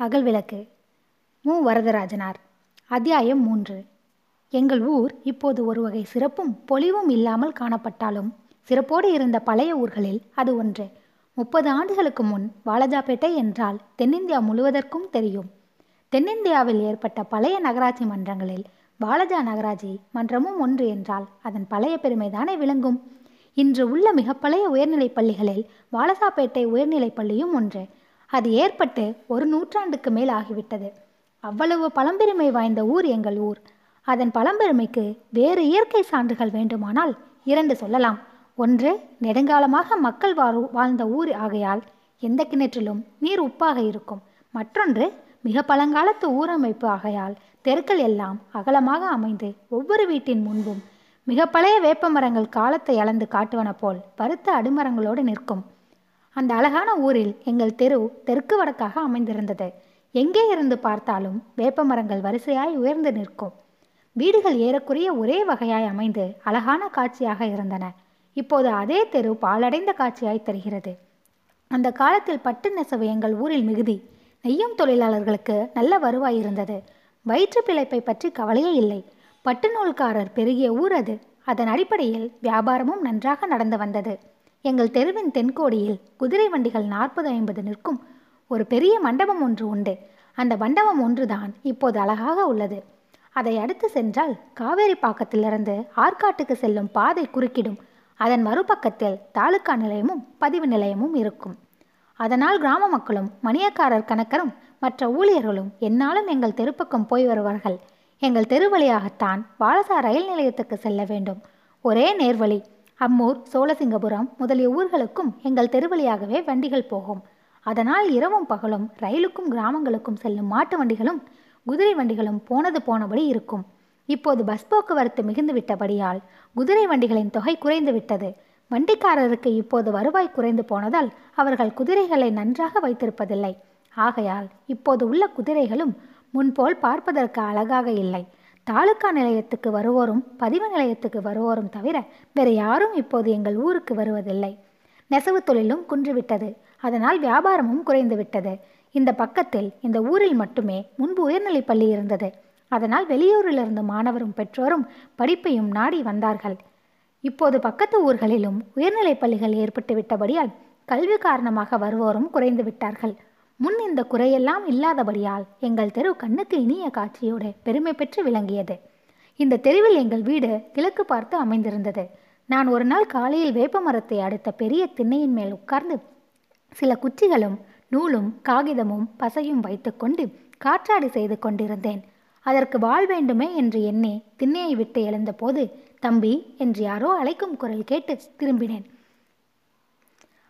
அகல் விளக்கு. மு. வரதராஜனார். அத்தியாயம் மூன்று. எங்கள் ஊர் இப்போது ஒரு வகை சிறப்பும் பொலிவும் இல்லாமல் காணப்பட்டாலும் சிறப்போடு இருந்த பழைய ஊர்களில் அது ஒன்று. முப்பது ஆண்டுகளுக்கு முன் வாலஜாபேட்டை என்றால் தென்னிந்தியா முழுவதற்கும் தெரியும். தென்னிந்தியாவில் ஏற்பட்ட பழைய நகராட்சி மன்றங்களில் வாலஜா நகராட்சி மன்றமும் ஒன்று என்றால் அதன் பழைய பெருமைதானே விளங்கும். இன்று உள்ள மிக பழைய உயர்நிலைப் பள்ளிகளில் வாலசாப்பேட்டை உயர்நிலைப் பள்ளியும் ஒன்று. அது ஏற்பட்டு ஒரு நூற்றாண்டுக்கு மேல் ஆகிவிட்டது. அவ்வளவு பழம்பெருமை வாய்ந்த ஊர் எங்கள் ஊர். அதன் பழம்பெருமைக்கு வேறு இயற்கை சான்றுகள் வேண்டுமானால் இரண்டு சொல்லலாம். ஒன்று நெடுங்காலமாக மக்கள் வாழ வாழ்ந்த ஊர் ஆகையால் எந்த கிணற்றிலும் நீர் உப்பாக இருக்கும். மற்றொன்று மிக பழங்காலத்து ஊரமைப்பு ஆகையால் தெருக்கள் எல்லாம் அகலமாக அமைந்து ஒவ்வொரு வீட்டின் முன்பும் மிக பழைய வேப்ப மரங்கள் காலத்தை அளந்து காட்டுவன போல் பருத்த அடிமரங்களோடு நிற்கும். அந்த அழகான ஊரில் எங்கள் தெரு தெற்கு வடக்காக அமைந்திருந்தது. எங்கே இருந்து பார்த்தாலும் வேப்ப மரங்கள் வரிசையாய் உயர்ந்து நிற்கும். வீடுகள் ஏறக்குறைய ஒரே வகையாய் அமைந்து அழகான காட்சியாக இருந்தன. இப்போது அதே தெரு பாலடைந்த காட்சியாய் தெரிகிறது. அந்த காலத்தில் பட்டு நெசவு எங்கள் ஊரில் மிகுதி. நெய்யும் தொழிலாளர்களுக்கு நல்ல வருவாய் இருந்தது. வயிற்று பிழைப்பை பற்றி கவலையே இல்லை. பட்டு நூல்காரர் பெருகிய ஊர் அது. அதன் அடிப்படையில் வியாபாரமும் நன்றாக நடந்து வந்தது. எங்கள் தெருவின் தென்கோடியில் குதிரை வண்டிகள் நாற்பது ஐம்பது நிற்கும். ஒரு பெரிய மண்டபம் ஒன்று உண்டு. அந்த மண்டபம் ஒன்றுதான் இப்போது அழகாக உள்ளது. அதை அடுத்து சென்றால் காவேரி பாக்கத்திலிருந்து ஆற்காட்டுக்கு செல்லும் பாதை குறுக்கிடும். அதன் மறுபக்கத்தில் தாலுக்கா நிலையமும் பதிவு நிலையமும் இருக்கும். அதனால் கிராம மக்களும் மணியக்காரர் கணக்கரும் மற்ற ஊழியர்களும் என்னாலும் எங்கள் தெருப்பக்கம் போய் வருவார்கள். எங்கள் தெரு வழியாகத்தான் வாலசா ரயில் நிலையத்துக்கு செல்ல வேண்டும். ஒரே நேர்வழி அம்மூர் சோழசிங்கபுரம் முதலிய ஊர்களுக்கும் எங்கள் தெரு வழியாகவே வண்டிகள் போகும். அதனால் இரவும் பகலும் ரயிலுக்கும் கிராமங்களுக்கும் செல்லும் மாட்டு வண்டிகளும் குதிரை வண்டிகளும் போனது போனபடி இருக்கும். இப்போது பஸ் போக்குவரத்து மிகுந்து விட்டபடியால் குதிரை வண்டிகளின் தொகை குறைந்து விட்டது. வண்டிக்காரருக்கு இப்போது வருவாய் குறைந்து போனதால் அவர்கள் குதிரைகளை நன்றாக வைத்திருப்பதில்லை. ஆகையால் இப்போது உள்ள குதிரைகளும் முன்போல் பார்ப்பதற்கு அழகாக இல்லை. தாலுக்கா நிலையத்துக்கு வருவோரும் பதிவு நிலையத்துக்கு வருவோரும் தவிர வேறு யாரும் இப்போது எங்கள் ஊருக்கு வருவதில்லை. நெசவு தொழிலும் குன்றுவிட்டது. அதனால் வியாபாரமும் குறைந்துவிட்டது. இந்த பக்கத்தில் இந்த ஊரில் மட்டுமே முன்பு உயர்நிலைப் பள்ளி இருந்தது. அதனால் வெளியூரிலிருந்து மாணவரும் பெற்றோரும் படிப்பையும் நாடி வந்தார்கள். இப்போது பக்கத்து ஊர்களிலும் உயர்நிலைப் பள்ளிகள் ஏற்பட்டு விட்டபடியால் கல்வி காரணமாக வருவோரும் குறைந்து விட்டார்கள் முன் இந்த குறையெல்லாம் இல்லாதபடியால் எங்கள் தெரு கண்ணுக்கு இனிய காட்சியோடு பெருமை பெற்று விளங்கியது. இந்த தெருவில் எங்கள் வீடு கிழக்கு பார்த்து அமைந்திருந்தது. நான் ஒரு நாள் காலையில் வேப்ப மரத்தை அடுத்த பெரிய திண்ணையின் மேல் உட்கார்ந்து சில குச்சிகளும் நூலும் காகிதமும் பசையும் வைத்துக்கொண்டு காற்றாடி செய்து கொண்டிருந்தேன். அதற்கு வாழ் வேண்டுமே என்று எண்ணி திண்ணையை விட்டு எழுந்தபோது தம்பி என்று யாரோ அழைக்கும் குரல் கேட்டு திரும்பினேன்.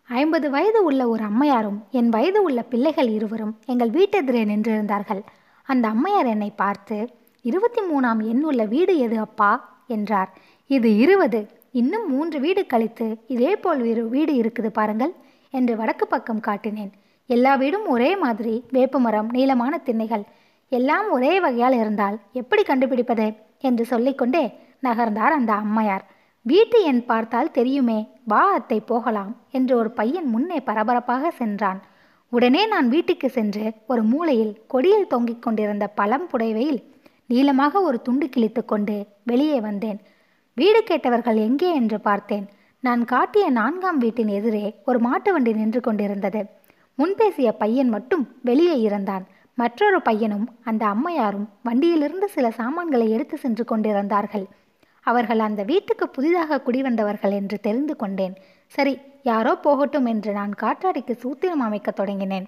ஐம்பது வயது உள்ள ஒரு அம்மையாரும் என் வயது உள்ள பிள்ளைகள் இருவரும் எங்கள் வீட்டெதிரே நின்றிருந்தார்கள். அந்த அம்மையார் என்னை பார்த்து இருபத்தி மூணாம் எண் உள்ள வீடு எது அப்பா என்றார். இது இருபது. இன்னும் மூன்று வீடு கழித்து இதே போல் வீடு வீடு இருக்குது பாருங்கள் என்று வடக்கு பக்கம் காட்டினேன். எல்லா வீடும் ஒரே மாதிரி வேப்பமரம் நீளமான திண்ணைகள் எல்லாம் ஒரே வகையால் இருந்தால் எப்படி கண்டுபிடிப்பது? என்று சொல்லிக்கொண்டே நகர்ந்தார் அந்த அம்மையார். வீட்டு எண் பார்த்தால் தெரியுமே வா அத்தை போகலாம் என்று ஒரு பையன் முன்னே பரபரப்பாக சென்றான். உடனே நான் வீட்டுக்கு சென்று ஒரு மூலையில் கொடியில் தொங்கிக் கொண்டிருந்த பழம் புடைவையில் நீளமாக ஒரு துண்டு கிழித்து கொண்டு வெளியே வந்தேன். வீடு கேட்டவர்கள் எங்கே என்று பார்த்தேன். நான் காட்டிய நான்காம் வீட்டின் எதிரே ஒரு மாட்டு வண்டி நின்று கொண்டிருந்தது. முன்பேசிய பையன் மட்டும் வெளியே இருந்தான். மற்றொரு பையனும் அந்த அம்மையாரும் வண்டியிலிருந்து சில சாமான்களை எடுத்து சென்று கொண்டிருந்தார்கள். அவர்கள் அந்த வீட்டுக்கு புதிதாக குடிவந்தவர்கள் என்று தெரிந்து கொண்டேன். சரி யாரோ போகட்டும் என்று நான் காற்றாடிக்கு சூத்திரம் அமைக்க தொடங்கினேன்.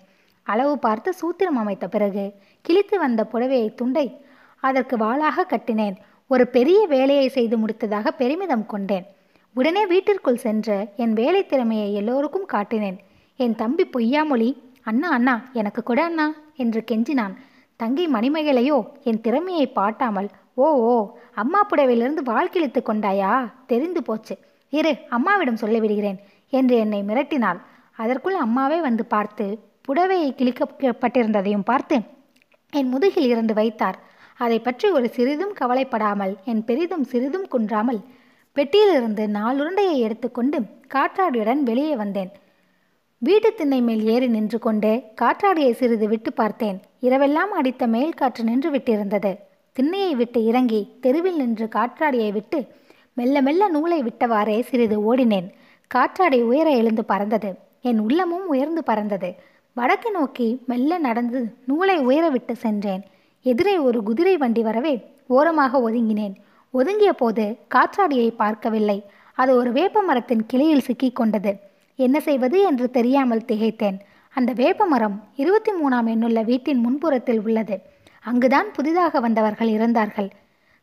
அளவு பார்த்து சூத்திரம் அமைத்த பிறகு கிழித்து வந்த புடவையை துண்டை அதற்கு வாளாக கட்டினேன். ஒரு பெரிய வேலையை செய்து முடித்ததாக பெருமிதம் கொண்டேன். உடனே வீட்டிற்குள் சென்று என் வேலை திறமையை எல்லோருக்கும் காட்டினேன். என் தம்பி பொய்யாமொழி அண்ணா அண்ணா எனக்கு கூட அண்ணா என்று கெஞ்சினான். தங்கை மணிமேகலையோ என் திறமையை பாட்டாமல் ஓ ஓ அம்மா புடவையிலிருந்து வாழ்க்கிழித்து கொண்டாயா? தெரிந்து போச்சு. இரு அம்மாவிடம் சொல்லிவிடுகிறேன் என்று என்னை மிரட்டினாள். அதற்குள் அம்மாவே வந்து பார்த்து புடவையை கிழிக்கப்பட்டிருந்ததையும் பார்த்து என் முதுகில் இருந்து வைத்தார். அதை பற்றி ஒரு சிறிதும் கவலைப்படாமல் என் பெரிதும் சிறிதும் குன்றாமல் பெட்டியிலிருந்து நாலுருண்டையை எடுத்துக்கொண்டு காற்றாடியுடன் வெளியே வந்தேன். வீட்டு திண்ணை மேல் ஏறி நின்று கொண்டு காற்றாடியை சிறிது விட்டு பார்த்தேன். இரவெல்லாம் அடித்த மேல் காற்று நின்று விட்டிருந்தது. திண்ணையை விட்டு இறங்கி தெருவில் நின்று காற்றாடியை விட்டு மெல்ல மெல்ல நூலை விட்டவாறே சிறிது ஓடினேன். காற்றாடி உயர எழுந்து பறந்தது. என் உள்ளமும் உயர்ந்து பறந்தது. வடக்கு நோக்கி மெல்ல நடந்து நூலை உயர விட்டு சென்றேன். எதிரே ஒரு குதிரை வண்டி வரவே ஓரமாக ஒதுங்கினேன். ஒதுங்கிய போது காற்றாடியை பார்க்கவில்லை. அது ஒரு வேப்ப மரத்தின் கிளையில் சிக்கி கொண்டது. என்ன செய்வது என்று தெரியாமல் திகைத்தேன். அந்த வேப்ப மரம் இருபத்தி மூணாம் எண்ணுள்ள வீட்டின் முன்புறத்தில் உள்ளது. அங்குதான் புதிதாக வந்தவர்கள் இருந்தார்கள்.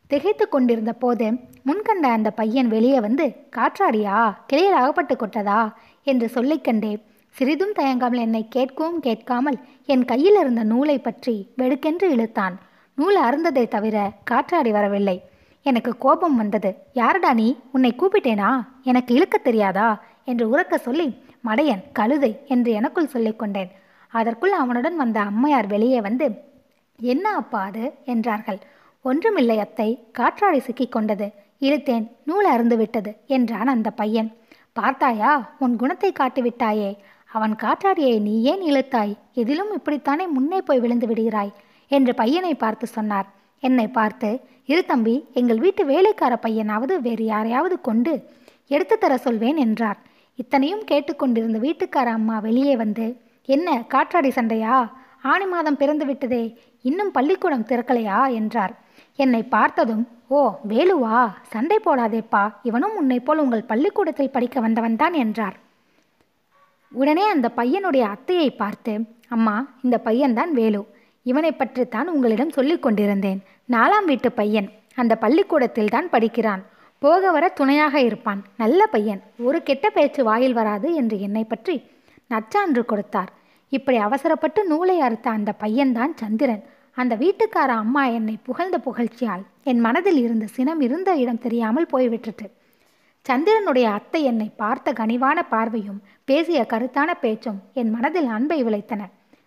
திகைத்து கொண்டிருந்த போது முன்கண்ட அந்த பையன் வெளியே வந்து காற்றாடியா? கிளையில் அகப்பட்டு கொட்டதா? என்று சொல்லிக்கண்டே சிறிதும் தயங்காமல் என்னை கேட்கவும் கேட்காமல் என் கையில் இருந்த நூலை பற்றி வெடுக்கென்று இழுத்தான். நூல் அருந்ததை தவிர காற்றாடி வரவில்லை. எனக்கு கோபம் வந்தது. யாரடா நீ? உன்னை கூப்பிட்டேனா? எனக்கு இழுக்க தெரியாதா? என்று உறக்க சொல்லி மடையன் கழுதை என்று எனக்குள் சொல்லிக்கொண்டேன் அதற்குள் அவனுடன் வந்த அம்மையார் வெளியே வந்து என்ன அப்பா அது? என்றார்கள். ஒன்றுமில்லை அத்தை காற்றாடி சிக்கிக் கொண்டது. இழுத்தேன் நூல் அருந்து விட்டது என்றான் அந்த பையன். பார்த்தாயா உன் குணத்தை காட்டிவிட்டாயே அவன் காற்றாடியை நீ ஏன் இழுத்தாய்? எதிலும் இப்படித்தானே முன்னே போய் விழுந்து விடுகிறாய்? என்று பையனை பார்த்து சொன்னார். என்னை பார்த்து இரு தம்பி எங்கள் வீட்டு வேலைக்கார பையனாவது வேறு யாரையாவது கொண்டு எடுத்து தர சொல்வேன் என்றார். இத்தனையும் கேட்டுக்கொண்டிருந்த வீட்டுக்கார அம்மா வெளியே வந்து என்ன காற்றாடி சண்டையா? ஆணி மாதம் பிறந்து விட்டதே இன்னும் பள்ளிக்கூடம் திறக்கலையா? என்றார். என்னை பார்த்ததும் ஓ வேலுவா சண்டை போடாதேப்பா இவனும் உன்னை போல் உங்கள் பள்ளிக்கூடத்தில் படிக்க வந்தவன்தான் என்றார். உடனே அந்த பையனுடைய அத்தையை பார்த்து அம்மா இந்த பையன்தான் வேலு. இவனை பற்றித்தான் உங்களிடம் சொல்லிக் கொண்டிருந்தேன். நாலாம் வீட்டு பையன். அந்த பள்ளிக்கூடத்தில் தான் படிக்கிறான். போக வர துணையாக இருப்பான். நல்ல பையன். ஒரு கெட்ட பேச்சு வாயில் வராது என்று என்னை பற்றி நச்சான்று கொடுத்தார். இப்படி அவசரப்பட்டு நூலை அறுத்த அந்த பையன்தான் சந்திரன். அந்த வீட்டுக்கார அம்மா என்னை புகழ்ந்த புகழ்ச்சியால் என் மனதில் இருந்த சினம் இருந்த இடம் தெரியாமல் போய்விட்டது. சந்திரனுடைய அத்தை என்னை பார்த்த கனிவான பார்வையும் பேசிய கருத்தான பேச்சும் என் மனதில் அன்பை விளைத்தன.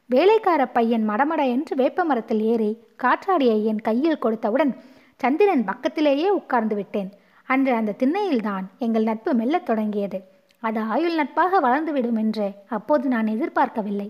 வேலைக்கார பையன் மடமட என்று வேப்ப மரத்தில் ஏறி காற்றாடியை என் கையில் கொடுத்தவுடன் சந்திரன் பக்கத்திலேயே உட்கார்ந்து விட்டேன். அன்று அந்த திண்ணையில்தான் எங்கள் நட்பு மெல்லத் தொடங்கியது. அது ஆயுள் நட்பாக வளர்ந்துவிடும் என்று அப்போது நான் எதிர்பார்க்கவில்லை.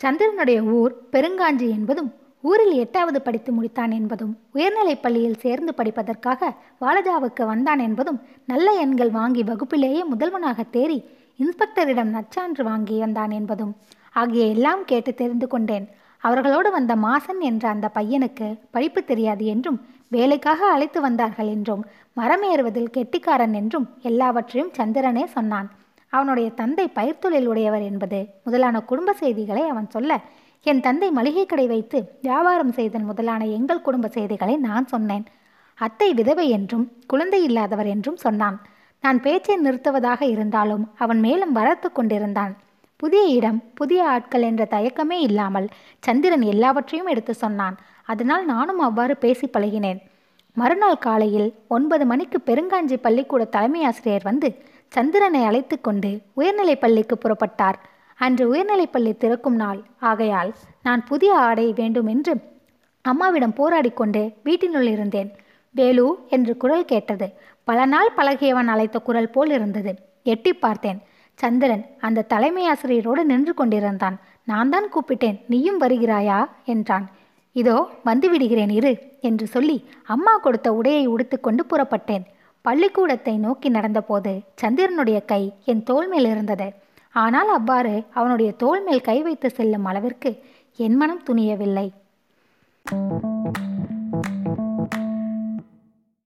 சந்திரனுடைய ஊர் பெருங்காஞ்சி என்பதும் ஊரில் எட்டாவது படித்து முடித்தான் என்பதும் உயர்நிலைப் பள்ளியில் சேர்ந்து படிப்பதற்காக வாலஜாவுக்கு வந்தான் என்பதும் நல்ல எண்கள் வாங்கி வகுப்பிலேயே முதல்வனாக தேறி இன்ஸ்பெக்டரிடம் நச்சான்று வாங்கி வந்தான் என்பதும் ஆகிய எல்லாம் கேட்டு தெரிந்து கொண்டேன். அவர்களோடு வந்த மாசன் என்ற அந்த பையனுக்கு படிப்பு தெரியாது என்றும் வேலைக்காக அழைத்து வந்தார்கள் என்றும் மரம் ஏறுவதில் கெட்டிக்காரன் என்றும் எல்லாவற்றையும் சந்திரனே சொன்னான். அவனுடைய தந்தை பயிர்த்தொழில் உடையவர் என்பது முதலான குடும்ப செய்திகளை அவன் சொல்ல என் தந்தை மளிகை கடை வைத்து வியாபாரம் செய்தன் முதலான எங்கள் குடும்ப செய்திகளை நான் சொன்னேன். அத்தை விதவை என்றும் குழந்தை இல்லாதவர் என்றும் சொன்னான். நான் பேச்சை நிறுத்துவதாக இருந்தாலும் அவன் மேலும் வளர்த்து கொண்டிருந்தான். புதிய இடம் புதிய ஆட்கள் என்ற தயக்கமே இல்லாமல் சந்திரன் எல்லாவற்றையும் எடுத்து சொன்னான். அதனால் நானும் அவ்வாறு பேசி பழகினேன். மறுநாள் காலையில் ஒன்பது மணிக்கு பெருங்காஞ்சி பள்ளிக்கூட தலைமை ஆசிரியர் வந்து சந்திரனை அழைத்து கொண்டு உயர்நிலைப் பள்ளிக்கு புறப்பட்டார். அன்று உயர்நிலைப் பள்ளி திறக்கும் நாள். ஆகையால் நான் புதிய ஆடை வேண்டும் என்று அம்மாவிடம் போராடி கொண்டு வீட்டினுள் இருந்தேன். வேலு என்று குரல் கேட்டது. பல நாள் பழகியவன் அழைத்த குரல் போல் இருந்தது. எட்டி பார்த்தேன். சந்திரன் அந்த தலைமை ஆசிரியரோடு நின்று கொண்டிருந்தான். நான் தான் கூப்பிட்டேன். நீயும் வருகிறாயா? என்றான். இதோ வந்துவிடுகிறேன் இரு என்று சொல்லி அம்மா கொடுத்த உடையை உடுத்துக்கொண்டு புறப்பட்டேன். பள்ளிக்கூடத்தை நோக்கி நடந்தபோது சந்திரனுடைய கை என் தோல் மேல் இருந்தது. ஆனால் அவ்வாறு அவனுடைய தோல் மேல் கை வைத்து செல்லும் அளவிற்கு என் மனம் துணியவில்லை.